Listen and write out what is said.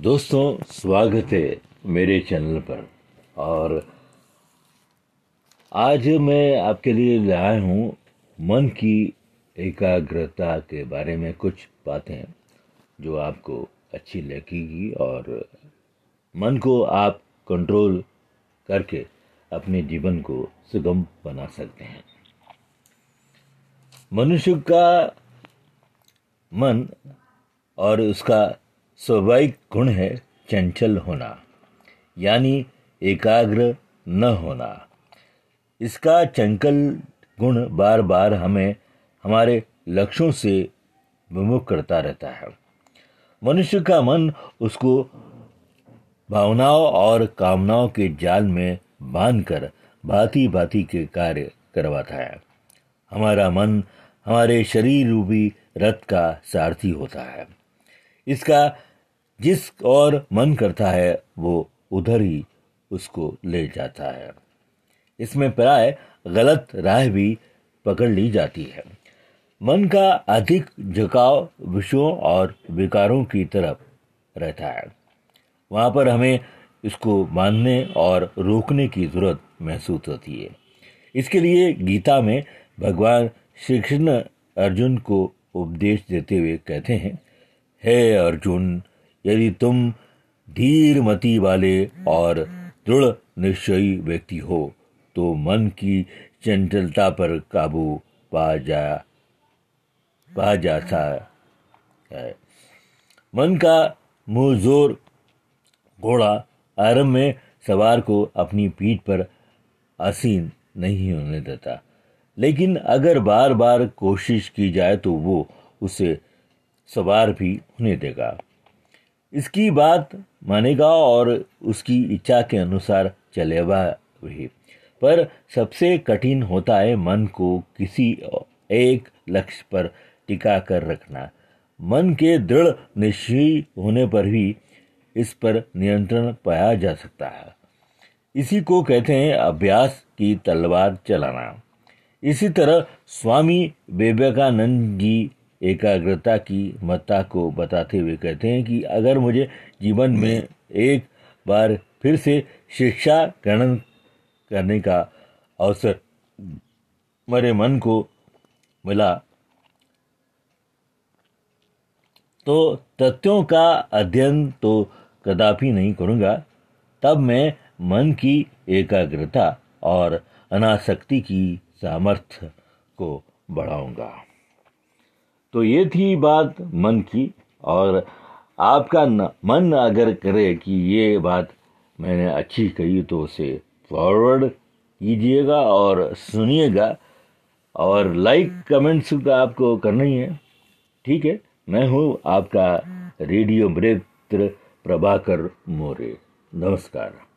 दोस्तों, स्वागत है मेरे चैनल पर। और आज मैं आपके लिए लाया हूँ मन की एकाग्रता के बारे में कुछ बातें, जो आपको अच्छी लगेगी और मन को आप कंट्रोल करके अपने जीवन को सुगम बना सकते हैं। मनुष्य का मन और उसका स्वाभाविक गुण है चंचल होना, यानी एकाग्र न होना। इसका चंचल गुण बार बार हमें हमारे लक्ष्यों से विमुख करता रहता है। मनुष्य का मन उसको भावनाओं और कामनाओं के जाल में बांधकर भांति भांति के कार्य करवाता है। हमारा मन हमारे शरीर रूपी रथ का सारथी होता है। इसका जिस और मन करता है, वो उधर ही उसको ले जाता है। इसमें प्राय गलत राह भी पकड़ ली जाती है। मन का अधिक झुकाव विषयों और विकारों की तरफ़ रहता है। वहाँ पर हमें इसको मानने और रोकने की ज़रूरत महसूस होती है। इसके लिए गीता में भगवान श्री कृष्ण अर्जुन को उपदेश देते हुए कहते हैं, हे अर्जुन यदि तुम धीर मती वाले और दृढ़ निश्चयी व्यक्ति हो तो मन की चंचलता पर काबू पा जा, पा जाता है। मन का मुंहजोर घोड़ा आरंभ में सवार को अपनी पीठ पर आसीन नहीं होने देता। लेकिन अगर बार बार कोशिश की जाए तो वो उसे सवार भी होने देगा। इसकी बात मानेगा और उसकी इच्छा के अनुसार चलेगा भी। पर सबसे कठिन होता है मन को किसी एक लक्ष्य पर टिका कर रखना। मन के दृढ़ निश्चय होने पर भी इस पर नियंत्रण पाया जा सकता है। इसी को कहते हैं अभ्यास की तलवार चलाना। इसी तरह स्वामी विवेकानंद जी एकाग्रता की महत्ता को बताते हुए कहते हैं कि अगर मुझे जीवन में एक बार फिर से शिक्षा ग्रहण करने का अवसर मेरे मन को मिला तो तथ्यों का अध्ययन तो कदापि नहीं करूँगा। तब मैं मन की एकाग्रता और अनासक्ति की सामर्थ्य को बढ़ाऊँगा। तो ये थी बात मन की। और आपका न, मन अगर करे कि ये बात मैंने अच्छी कही तो उसे फॉरवर्ड कीजिएगा और सुनिएगा। और लाइक कमेंट्स तो आपको करना ही है। ठीक है? मैं हूँ आपका रेडियो मित्र प्रभाकर मोरे। नमस्कार।